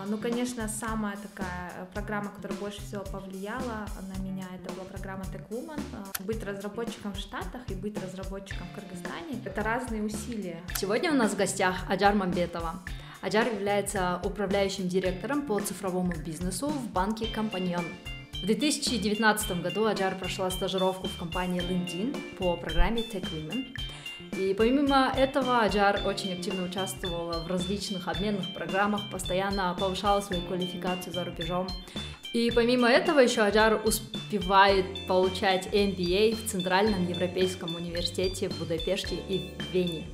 А, ну, конечно, самая такая э, программа, которая больше всего повлияла на меня, это была программа Tech Woman. А, быть разработчиком в Штатах и быть разработчиком в Кыргызстане — это разные усилия. Сегодня у нас в гостях Аджар Мамбетова. Аджар является управляющим директором по цифровому бизнесу в банке Компаньон. В 2019 году Аджар прошла стажировку в компании LinkedIn по программе Tech Women. И помимо этого Аджар очень активно участвовала в различных обменных программах, постоянно повышала свою квалификацию за рубежом. И помимо этого еще Аджар успевает получать MBA в Центральном Европейском университете в Будапеште и в Вене.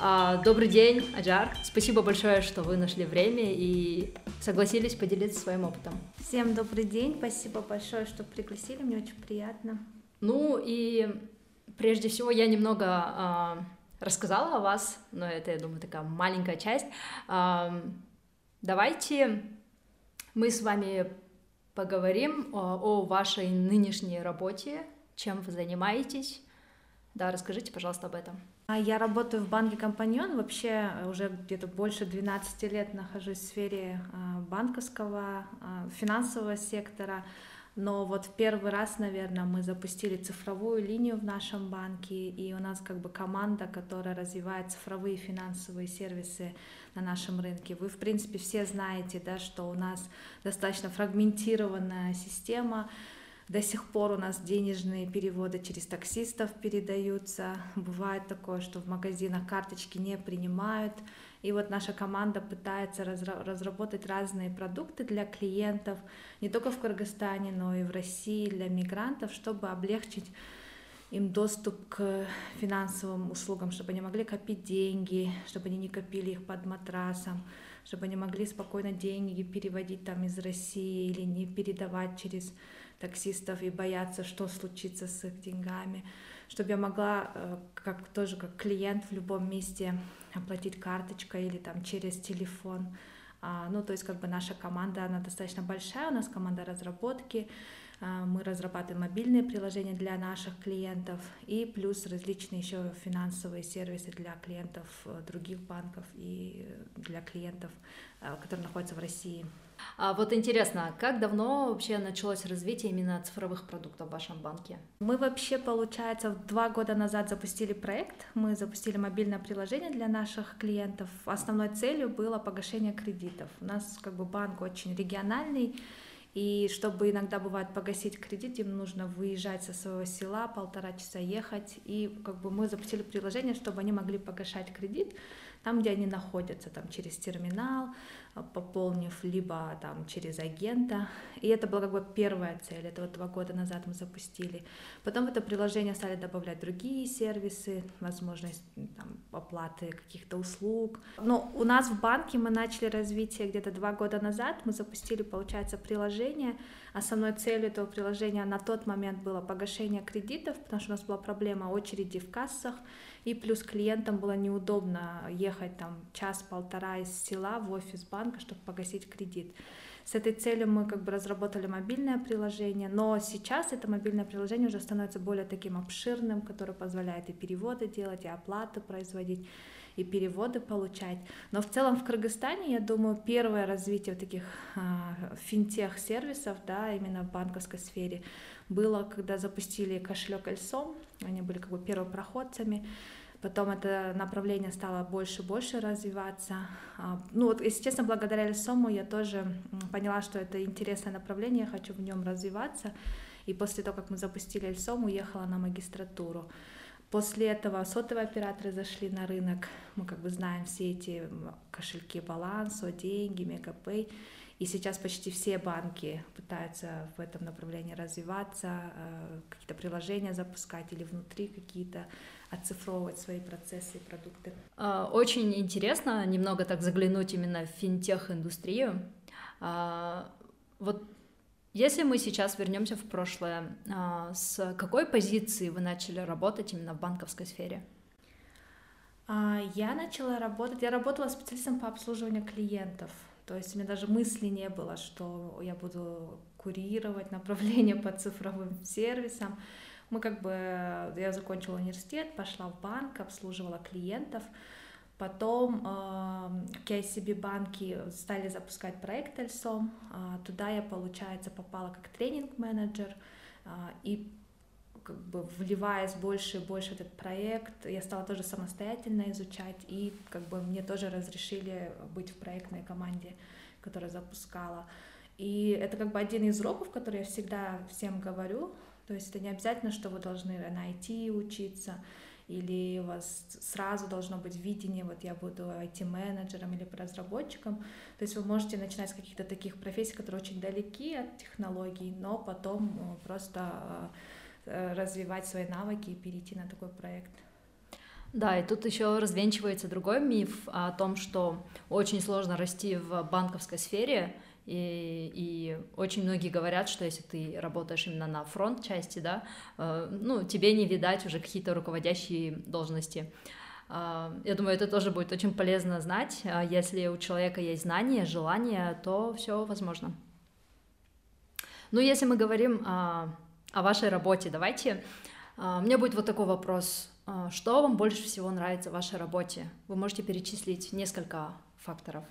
А, добрый день, Аджар. Спасибо большое, что вы нашли время и согласились поделиться своим опытом. Всем добрый день, спасибо большое, что пригласили, мне очень приятно. Ну и Прежде всего, я немного э, рассказала о вас, но это, я думаю, такая маленькая часть. Э, давайте мы с вами поговорим о, о вашей нынешней работе, чем вы занимаетесь. Да, расскажите, пожалуйста, об этом. А я работаю в банке Компаньон, вообще уже где-то больше 12 лет нахожусь в сфере банковского, финансового сектора. Но вот в первый раз, наверное, мы запустили цифровую линию в нашем банке, и у нас как бы команда, которая развивает цифровые финансовые сервисы на нашем рынке. Вы, в принципе, все знаете, да, что у нас достаточно фрагментированная система, до сих пор у нас денежные переводы через таксистов передаются. Бывает такое, что в магазинах карточки не принимают. И вот наша команда пытается разработать разные продукты для клиентов, не только в Кыргызстане, но и в России, для мигрантов, чтобы облегчить им доступ к финансовым услугам, чтобы они могли копить деньги, чтобы они не копили их под матрасом, чтобы они могли спокойно деньги переводить там из России или не передавать через таксистов и бояться, что случится с их деньгами, чтобы я могла, э, как тоже как клиент в любом месте оплатить карточкой или там через телефон. А, ну, то есть как бы наша команда, она достаточно большая, у нас команда разработки, а, мы разрабатываем мобильные приложения для наших клиентов и плюс различные еще финансовые сервисы для клиентов э, других банков и для клиентов, э, которые находятся в России. А вот интересно, как давно вообще началось развитие именно цифровых продуктов в вашем банке? Мы вообще, получается, два года назад запустили проект. Мы запустили мобильное приложение для наших клиентов. Основной целью было погашение кредитов. У нас как бы банк очень региональный, и чтобы иногда бывает погасить кредит, им нужно выезжать со своего села, полтора часа ехать. И как бы мы запустили приложение, чтобы они могли погашать кредит там, где они находятся, там через терминал, пополнив либо там через агента. И это была как бы первая цель, это вот два года назад мы запустили. Потом в это приложение стали добавлять другие сервисы, возможность там, оплаты каких-то услуг. Но у нас в банке мы начали развитие где-то два года назад, мы запустили, получается, приложение. Основной целью этого приложения на тот момент было погашение кредитов, потому что у нас была проблема очереди в кассах, и плюс клиентам было неудобно ехать там час-полтора из села в офис банка, чтобы погасить кредит. С этой целью мы как бы разработали мобильное приложение, но сейчас это мобильное приложение уже становится более таким обширным, которое позволяет и переводы делать, и оплаты производить, и переводы получать. Но в целом в Кыргызстане, я думаю, первое развитие таких а, финтех-сервисов, да, именно в банковской сфере, было, когда запустили кошелек Эльсом, они были как бы первопроходцами, потом это направление стало больше и больше развиваться. А, ну вот, если честно, благодаря Эльсому я тоже поняла, что это интересное направление, я хочу в нем развиваться, и после того, как мы запустили Эльсом, уехала на магистратуру. После этого сотовые операторы зашли на рынок, мы как бы знаем все эти кошельки Балансо, деньги, Мегапэй, и сейчас почти все банки пытаются в этом направлении развиваться, э, какие-то приложения запускать или внутри какие-то оцифровывать свои процессы и продукты. А, очень интересно немного так заглянуть именно в финтех-индустрию. А, вот если мы сейчас вернемся в прошлое, а, с какой позиции вы начали работать именно в банковской сфере? Я начала работать, я работала специалистом по обслуживанию клиентов то есть у меня даже мысли не было, что я буду курировать направление по цифровым сервисам. Мы как бы, я закончила университет, пошла в банк, обслуживала клиентов. Потом в KCB банке стали запускать проект Эльсом. Туда я, получается, попала как тренинг-менеджер. И как бы вливаясь больше и больше в этот проект, я стала тоже самостоятельно изучать, и как бы мне тоже разрешили быть в проектной команде, которая запускала. И это как бы один из уроков, который я всегда всем говорю, то есть это не обязательно, что вы должны на IT учиться, или у вас сразу должно быть видение, вот я буду IT-менеджером или разработчиком. То есть вы можете начинать с каких-то таких профессий, которые очень далеки от технологий, но потом э, просто э, развивать свои навыки и перейти на такой проект. Да, и тут еще развенчивается другой миф о том, что очень сложно расти в банковской сфере, и, и очень многие говорят, что если ты работаешь именно на фронт части, да, э, ну, тебе не видать уже какие-то руководящие должности. Э, я думаю, это тоже будет очень полезно знать. Э, если у человека есть знания, желание, то все возможно. Ну, если мы говорим о, о вашей работе, давайте. Э, у меня будет вот такой вопрос. Э, что вам больше всего нравится в вашей работе? Вы можете перечислить несколько факторов.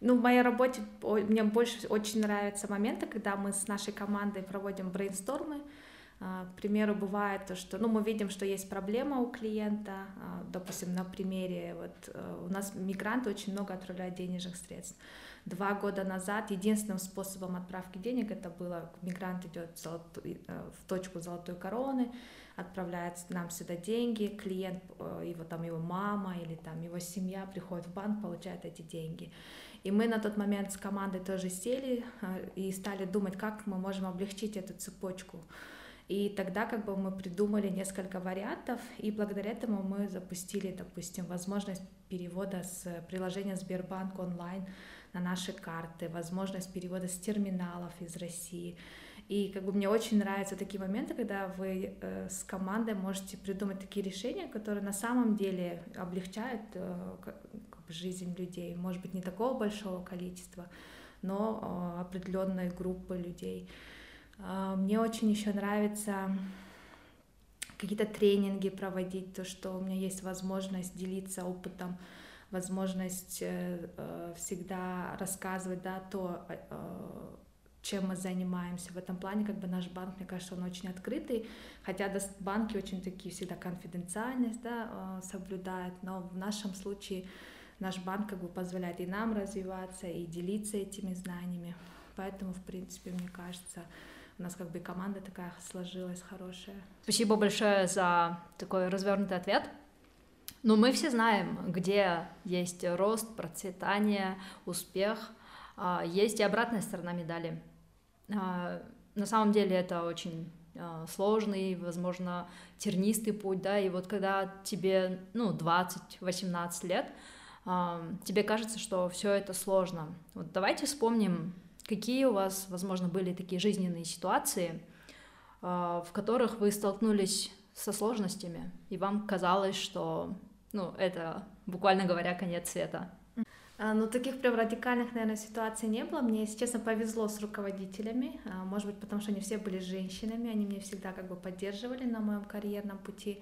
Ну, в моей работе мне больше очень нравятся моменты, когда мы с нашей командой проводим брейнстормы. А, к примеру, бывает то, что ну, мы видим, что есть проблема у клиента, а, допустим, на примере, вот э, у нас мигранты очень много отправляют денежных средств. Два года назад единственным способом отправки денег это было, мигрант идет э, в точку золотой короны, отправляет нам сюда деньги, клиент, э, его там его мама или там его семья приходит в банк, получает эти деньги. И мы на тот момент с командой тоже сели а, и стали думать, как мы можем облегчить эту цепочку. И тогда как бы мы придумали несколько вариантов, и благодаря этому мы запустили, допустим, возможность перевода с приложения Сбербанк онлайн на наши карты, возможность перевода с терминалов из России. И как бы мне очень нравятся такие моменты, когда вы э, с командой можете придумать такие решения, которые на самом деле облегчают э, жизнь людей. Может быть, не такого большого количества, но э, определенной группы людей. Э, мне очень еще нравится какие-то тренинги проводить, то, что у меня есть возможность делиться опытом, возможность э, э всегда рассказывать, да, то, э, чем мы занимаемся. В этом плане, как бы наш банк, мне кажется, он очень открытый, хотя банки очень такие всегда конфиденциальность, да, соблюдают, но в нашем случае наш банк как бы позволяет и нам развиваться, и делиться этими знаниями. Поэтому, в принципе, мне кажется, у нас как бы команда такая сложилась хорошая. Спасибо большое за такой развернутый ответ. Ну, мы все знаем, где есть рост, процветание, успех. А, есть и обратная сторона медали. А, на самом деле это очень а, сложный, возможно, тернистый путь, да, и вот когда тебе, ну, 20-18 лет, тебе кажется, что все это сложно. Вот давайте вспомним, какие у вас, возможно, были такие жизненные ситуации, в которых вы столкнулись со сложностями, и вам казалось, что, ну, это, буквально говоря, конец света. А, ну, таких прям радикальных, наверное, ситуаций не было. Мне, если честно, повезло с руководителями. А, может быть, потому что они все были женщинами, они меня всегда как бы поддерживали на моем карьерном пути.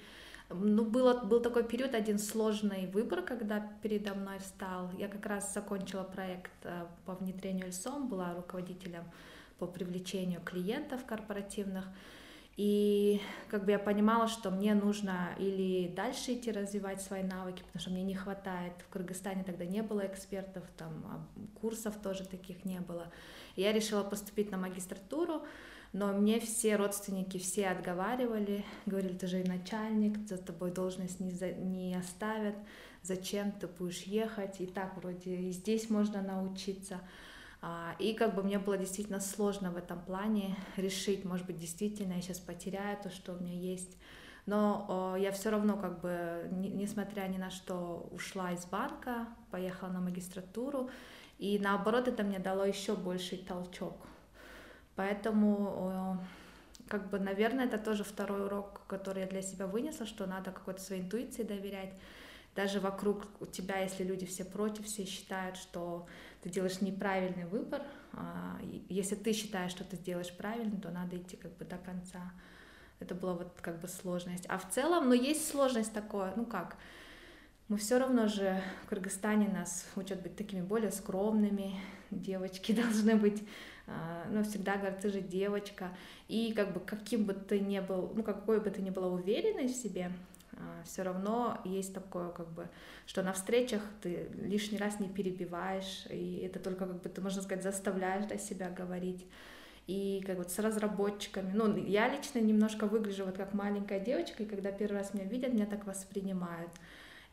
Ну, было, был такой период, один сложный выбор, когда передо мной встал. Я как раз закончила проект э, по внедрению ЛСОМ, была руководителем по привлечению клиентов корпоративных. И как бы я понимала, что мне нужно или дальше идти развивать свои навыки, потому что мне не хватает. В Кыргызстане тогда не было экспертов, там а, курсов тоже таких не было. Я решила поступить на магистратуру но мне все родственники все отговаривали, говорили, ты же и начальник, за тобой должность не, за, не оставят, зачем ты будешь ехать, и так вроде и здесь можно научиться. А, и как бы мне было действительно сложно в этом плане решить, может быть, действительно я сейчас потеряю то, что у меня есть. Но я все равно как бы, несмотря ни на что, ушла из банка, поехала на магистратуру, и наоборот это мне дало еще больший толчок Поэтому, как бы, наверное, это тоже второй урок, который я для себя вынесла, что надо какой-то своей интуиции доверять. Даже вокруг у тебя, если люди все против, все считают, что ты делаешь неправильный выбор, а, если ты считаешь, что ты сделаешь правильно, то надо идти как бы до конца. Это была вот как бы сложность. А в целом, ну, есть сложность такое, ну как, Мы все равно же в Кыргызстане нас учат быть такими более скромными. Девочки должны быть, а, ну, всегда говорят, ты же девочка. И как бы каким бы ты ни был, ну, какой бы ты ни была уверенной в себе, все равно есть такое, как бы, что на встречах ты лишний раз не перебиваешь, и это только, как бы, ты, можно сказать, заставляешь да, себя говорить. И как вот с разработчиками, ну, я лично немножко выгляжу вот как маленькая девочка, и когда первый раз меня видят, меня так воспринимают.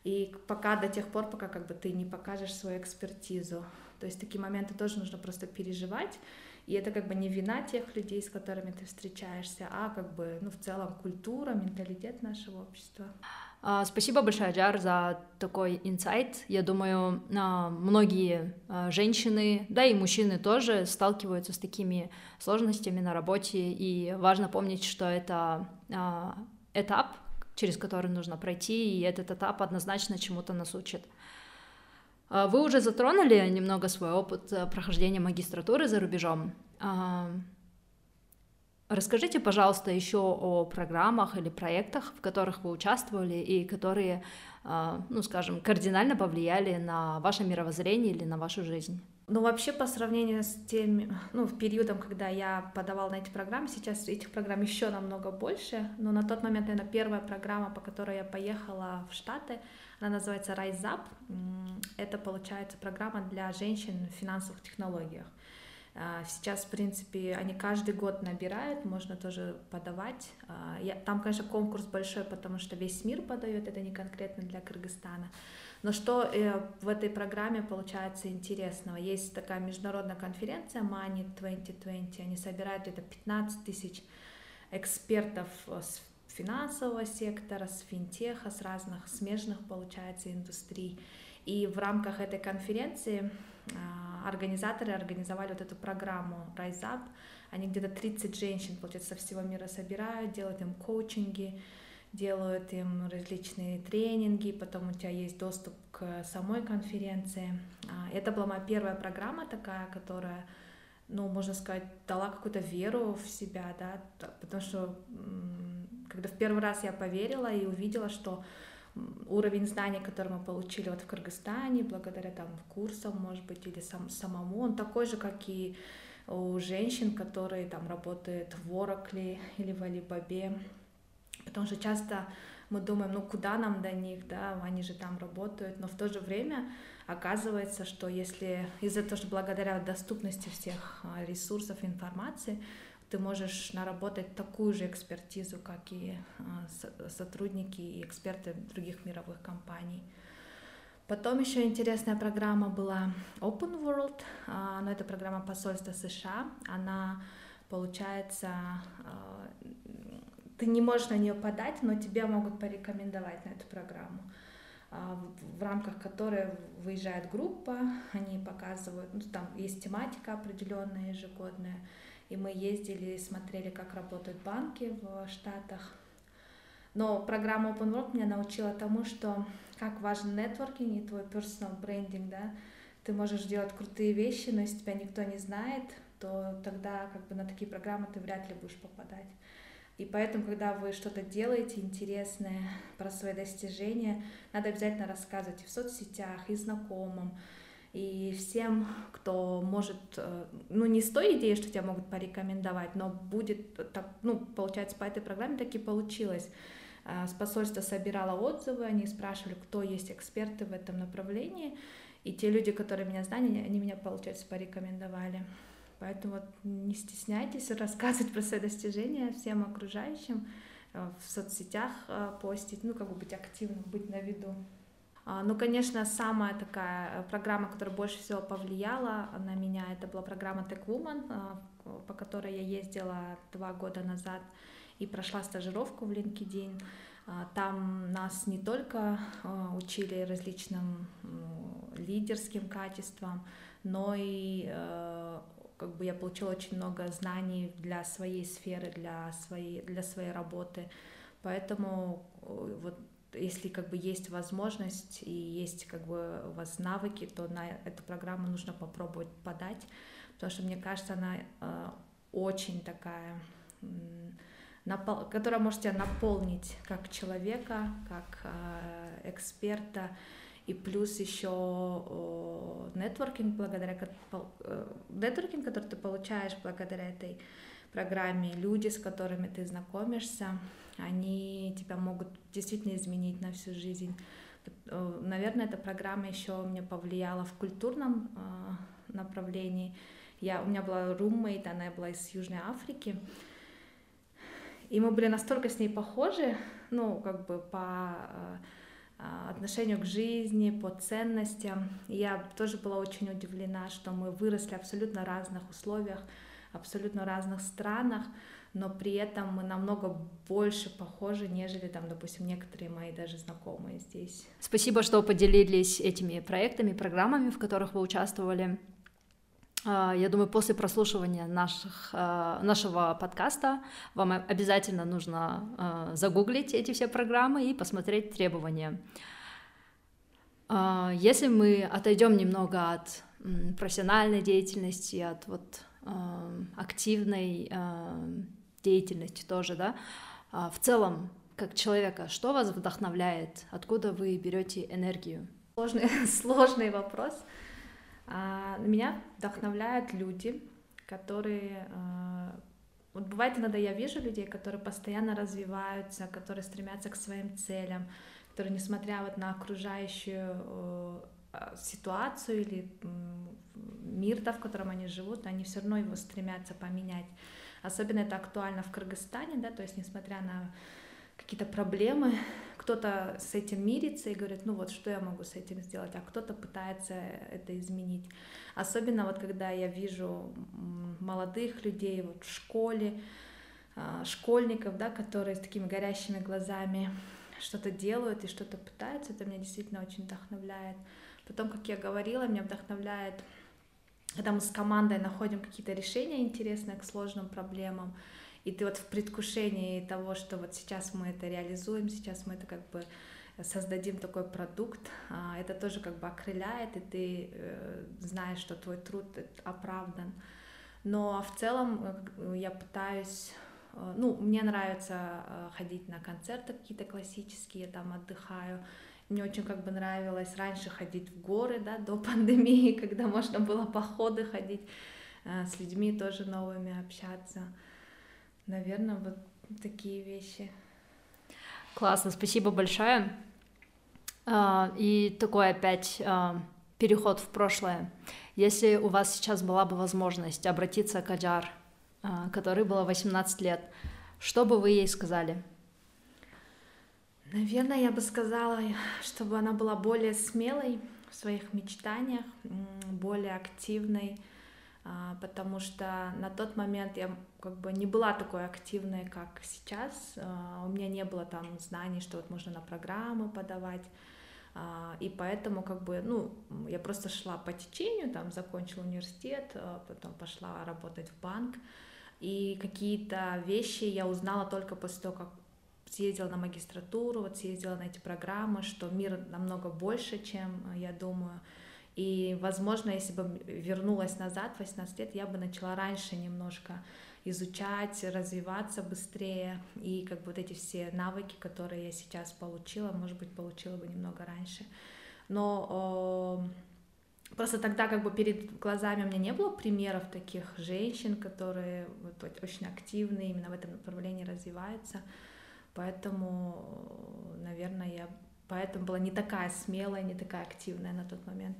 И пока до тех пор, пока как бы ты не покажешь свою экспертизу. То есть такие моменты тоже нужно просто переживать. И это как бы не вина тех людей, с которыми ты встречаешься, а как бы, ну, в целом культура, менталитет нашего общества. А, спасибо большое, Джар, за такой инсайт. Я думаю, а, многие а, женщины, да и мужчины тоже сталкиваются с такими сложностями на работе, и важно помнить, что это этап, через который нужно пройти, и этот этап однозначно чему-то нас учит. А, вы уже затронули немного свой опыт э, прохождения магистратуры за рубежом. А, расскажите, пожалуйста, еще о программах или проектах, в которых вы участвовали и которые, а, ну, скажем, кардинально повлияли на ваше мировоззрение или на вашу жизнь. Ну, вообще, по сравнению с тем, ну, в периодом, когда я подавала на эти программы, сейчас этих программ еще намного больше, но на тот момент, наверное, первая программа, по которой я поехала в Штаты, она называется Rise Up. Это, получается, программа для женщин в финансовых технологиях. А, сейчас, в принципе, они каждый год набирают, можно тоже подавать. А, там, конечно, конкурс большой, потому что весь мир подает, это не конкретно для Кыргызстана. Но что э, в этой программе получается интересного? Есть такая международная конференция Money 2020, они собирают где-то 15 тысяч экспертов с финансового сектора, с финтеха, с разных смежных, получается, индустрий. И в рамках этой конференции организаторы организовали вот эту программу Rise Up. Они где-то 30 женщин, получается, со всего мира собирают, делают им коучинги, делают им различные тренинги, потом у тебя есть доступ к самой конференции. А, это была моя первая программа такая, которая, ну, можно сказать, дала какую-то веру в себя, да, потому что когда в первый раз я поверила и увидела, что уровень знаний, который мы получили вот в Кыргызстане, благодаря там курсам, может быть, или сам, самому, он такой же, как и у женщин, которые там работают в Oracle или в Alibaba, Потому что часто мы думаем, ну куда нам до них, да, они же там работают, но в то же время оказывается, что если из-за того, что благодаря доступности всех а, ресурсов информации, ты можешь наработать такую же экспертизу, как и а, сотрудники и эксперты других мировых компаний. Потом еще интересная программа была Open World, а, но это программа посольства США. Она, получается, ты не можешь на нее подать, но тебя могут порекомендовать на эту программу, а, в рамках которой выезжает группа, они показывают, ну, там есть тематика определенная ежегодная, и мы ездили смотрели, как работают банки в Штатах. Но программа Open Work меня научила тому, что как важен нетворкинг и твой personal branding, да, ты можешь делать крутые вещи, но если тебя никто не знает, то тогда как бы на такие программы ты вряд ли будешь попадать. И поэтому, когда вы что-то делаете интересное про свои достижения, надо обязательно рассказывать и в соцсетях, и знакомым, и всем, кто может, э, ну не с той идеей, что тебя могут порекомендовать, но будет, так, ну получается по этой программе таки получилось. С посольства собирало отзывы, они спрашивали, кто есть эксперты в этом направлении, и те люди, которые меня знали, они меня, получается, порекомендовали. Поэтому вот не стесняйтесь рассказывать про свои достижения всем окружающим, э, в соцсетях э, постить, ну, как бы быть активным, быть на виду. А, ну, конечно, самая такая э, программа, которая больше всего повлияла на меня, это была программа Tech Woman, по которой я ездила два года назад и прошла стажировку в LinkedIn. А, там нас не только учили различным лидерским качествам, но и как бы я получила очень много знаний для своей сферы, для своей, для своей работы. Поэтому э, вот если как бы есть возможность и есть как бы у вас навыки, то на эту программу нужно попробовать подать, потому что мне кажется, она э, очень такая которая может тебя наполнить как человека, как э, эксперта, и плюс еще нетворкинг, благодаря э, нетворкинг, который ты получаешь благодаря этой программе, люди, с которыми ты знакомишься, они тебя могут действительно изменить на всю жизнь. Э, наверное, эта программа еще мне повлияла в культурном э, направлении. Я, у меня была руммейт, она была из Южной Африки, и мы были настолько с ней похожи, ну, как бы по а, отношению к жизни, по ценностям. Я тоже была очень удивлена, что мы выросли в абсолютно разных условиях, абсолютно разных странах, но при этом мы намного больше похожи, нежели там, допустим, некоторые мои даже знакомые здесь. Спасибо, что поделились этими проектами, программами, в которых вы участвовали. А, я думаю, после прослушивания наших, а, нашего подкаста вам обязательно нужно а, загуглить эти все программы и посмотреть требования. Если мы отойдем немного от профессиональной деятельности, от вот активной деятельности тоже, да, в целом, как человека, что вас вдохновляет, откуда вы берете энергию? Сложный, сложный вопрос. А, меня вдохновляют люди, которые... А, вот бывает иногда я вижу людей, которые постоянно развиваются, которые стремятся к своим целям, которые, несмотря вот на окружающую а, ситуацию или мир, да, в котором они живут, они все равно его стремятся поменять. Особенно это актуально в Кыргызстане, да, то есть несмотря на какие-то проблемы, кто-то с этим мирится и говорит, ну вот что я могу с этим сделать, а кто-то пытается это изменить. Особенно вот когда я вижу молодых людей вот в школе, а, школьников, да, которые с такими горящими глазами что-то делают и что-то пытаются, это меня действительно очень вдохновляет. Потом, как я говорила, меня вдохновляет, когда мы с командой находим какие-то решения интересные к сложным проблемам, и ты вот в предвкушении того, что вот сейчас мы это реализуем, сейчас мы это как бы создадим такой продукт, а, это тоже как бы окрыляет, и ты э, знаешь, что твой труд оправдан. Но в целом э, я пытаюсь, э, ну, мне нравится ходить на концерты какие-то классические, там отдыхаю. Мне очень как бы нравилось раньше ходить в горы, да, до пандемии, когда можно было походы ходить, с людьми тоже новыми общаться. Наверное, вот такие вещи. Классно, спасибо большое. А, и такой опять а, переход в прошлое. Если у вас сейчас была бы возможность обратиться к Аджар, а, которой было 18 лет, что бы вы ей сказали? Наверное, я бы сказала, чтобы она была более смелой в своих мечтаниях, более активной, а, потому что на тот момент я как бы не была такой активной, как сейчас. А, у меня не было там знаний, что вот можно на программы подавать. А, и поэтому как бы, ну, я просто шла по течению, там, закончила университет, потом пошла работать в банк. И какие-то вещи я узнала только после того, как съездила на магистратуру, вот съездила на эти программы, что мир намного больше, чем я думаю. И, возможно, если бы вернулась назад, 18 лет, я бы начала раньше немножко изучать, развиваться быстрее. И как бы вот эти все навыки, которые я сейчас получила, может быть, получила бы немного раньше. Но о, просто тогда как бы перед глазами у меня не было примеров таких женщин, которые вот, очень активны, именно в этом направлении развиваются. Поэтому, наверное, я поэтому была не такая смелая, не такая активная на тот момент.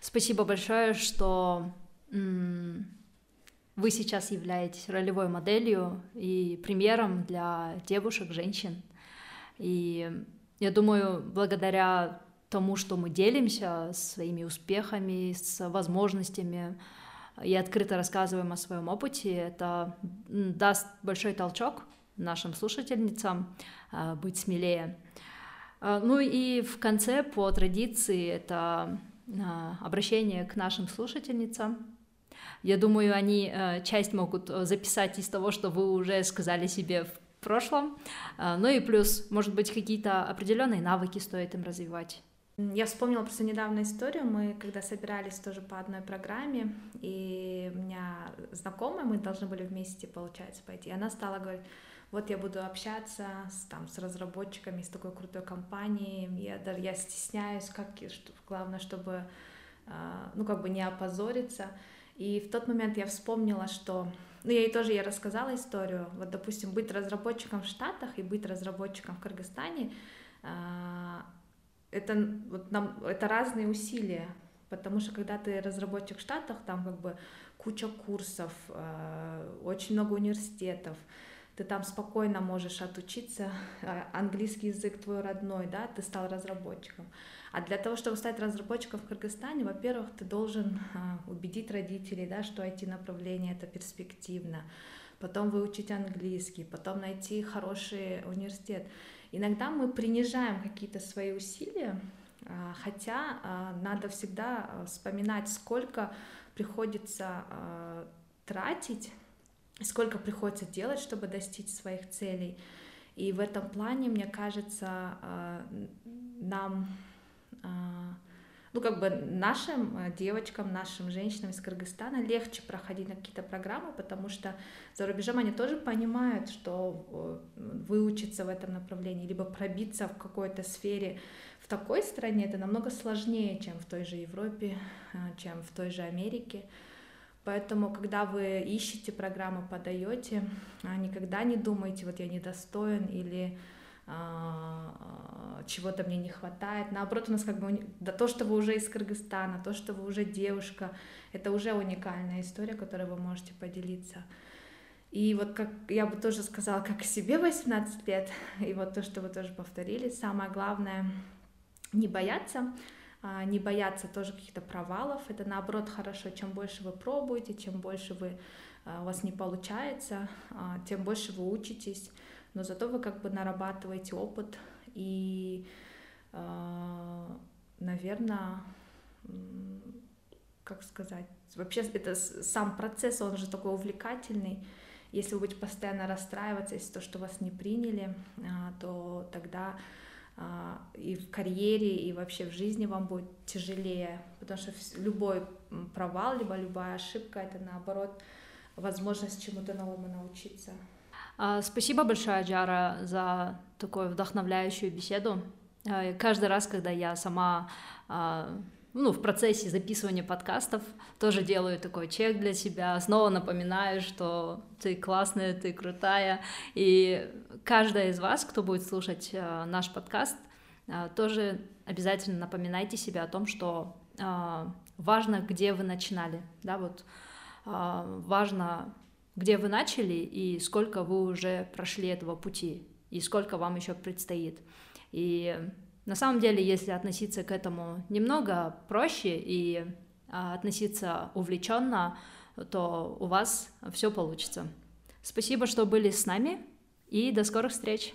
Спасибо большое, что вы сейчас являетесь ролевой моделью и примером для девушек, женщин. И я думаю, благодаря тому, что мы делимся своими успехами, с возможностями и открыто рассказываем о своем опыте, это даст большой толчок нашим слушательницам а, быть смелее. А, ну и в конце, по традиции, это а, обращение к нашим слушательницам. Я думаю, они часть могут э, записать из того, что вы уже сказали себе в прошлом. Ну и плюс, может быть, какие-то определенные навыки стоит им развивать. Я вспомнила просто недавно историю. Мы когда собирались тоже по одной программе, и у меня знакомая, мы должны были вместе, получается, пойти. И она стала говорить, вот я буду общаться с, там, с разработчиками из такой крутой компании, я, я стесняюсь, как, что, главное, чтобы, э, ну, как бы не опозориться. И в тот момент я вспомнила, что... Ну, я ей тоже я рассказала историю. Вот, допустим, быть разработчиком в Штатах и быть разработчиком в Кыргызстане, э, это, вот нам, это разные усилия. Потому что когда ты разработчик в Штатах, там как бы куча курсов, э, очень много университетов, ты там спокойно можешь отучиться, э, английский язык твой родной, да, ты стал разработчиком. А для того, чтобы стать разработчиком в Кыргызстане, во-первых, ты должен э, убедить родителей, да, что IT-направление это перспективно, потом выучить английский, потом найти хороший университет. Иногда мы принижаем какие-то свои усилия, а, хотя а, надо всегда а, вспоминать, сколько приходится тратить, сколько приходится делать, чтобы достичь своих целей. И в этом плане, мне кажется, нам ну, как бы нашим э, девочкам, нашим женщинам из Кыргызстана легче проходить на какие-то программы, потому что за рубежом они тоже понимают, что э, выучиться в этом направлении, либо пробиться в какой-то сфере в такой стране, это намного сложнее, чем в той же Европе, чем в той же Америке. Поэтому, когда вы ищете программы, подаете, никогда не думайте, вот я недостоин или а, чего-то мне не хватает. Наоборот, у нас как бы да, то, что вы уже из Кыргызстана, то, что вы уже девушка, это уже уникальная история, которой вы можете поделиться. И вот как я бы тоже сказала, как себе 18 лет, и вот то, что вы тоже повторили, самое главное не бояться, а, не бояться тоже каких-то провалов. Это наоборот хорошо, чем больше вы пробуете, чем больше вы, а, у вас не получается, тем больше вы учитесь, но зато вы как бы нарабатываете опыт и, а, наверное, как сказать, вообще это сам процесс, он же такой увлекательный. Если вы будете постоянно расстраиваться из-за того, что вас не приняли, а, то тогда а, и в карьере, и вообще в жизни вам будет тяжелее, потому что любой провал, либо любая ошибка — это, наоборот, возможность чему-то новому научиться. А, спасибо большое, Джара, за такую вдохновляющую беседу. А, каждый раз, когда я сама а, ну, в процессе записывания подкастов тоже делаю такой чек для себя, снова напоминаю, что ты классная, ты крутая, и каждая из вас, кто будет слушать наш подкаст, тоже обязательно напоминайте себе о том, что важно, где вы начинали, да, вот важно где вы начали и сколько вы уже прошли этого пути, и сколько вам еще предстоит. И на самом деле, если относиться к этому немного проще и а, относиться увлеченно, то у вас все получится. Спасибо, что были с нами, и до скорых встреч!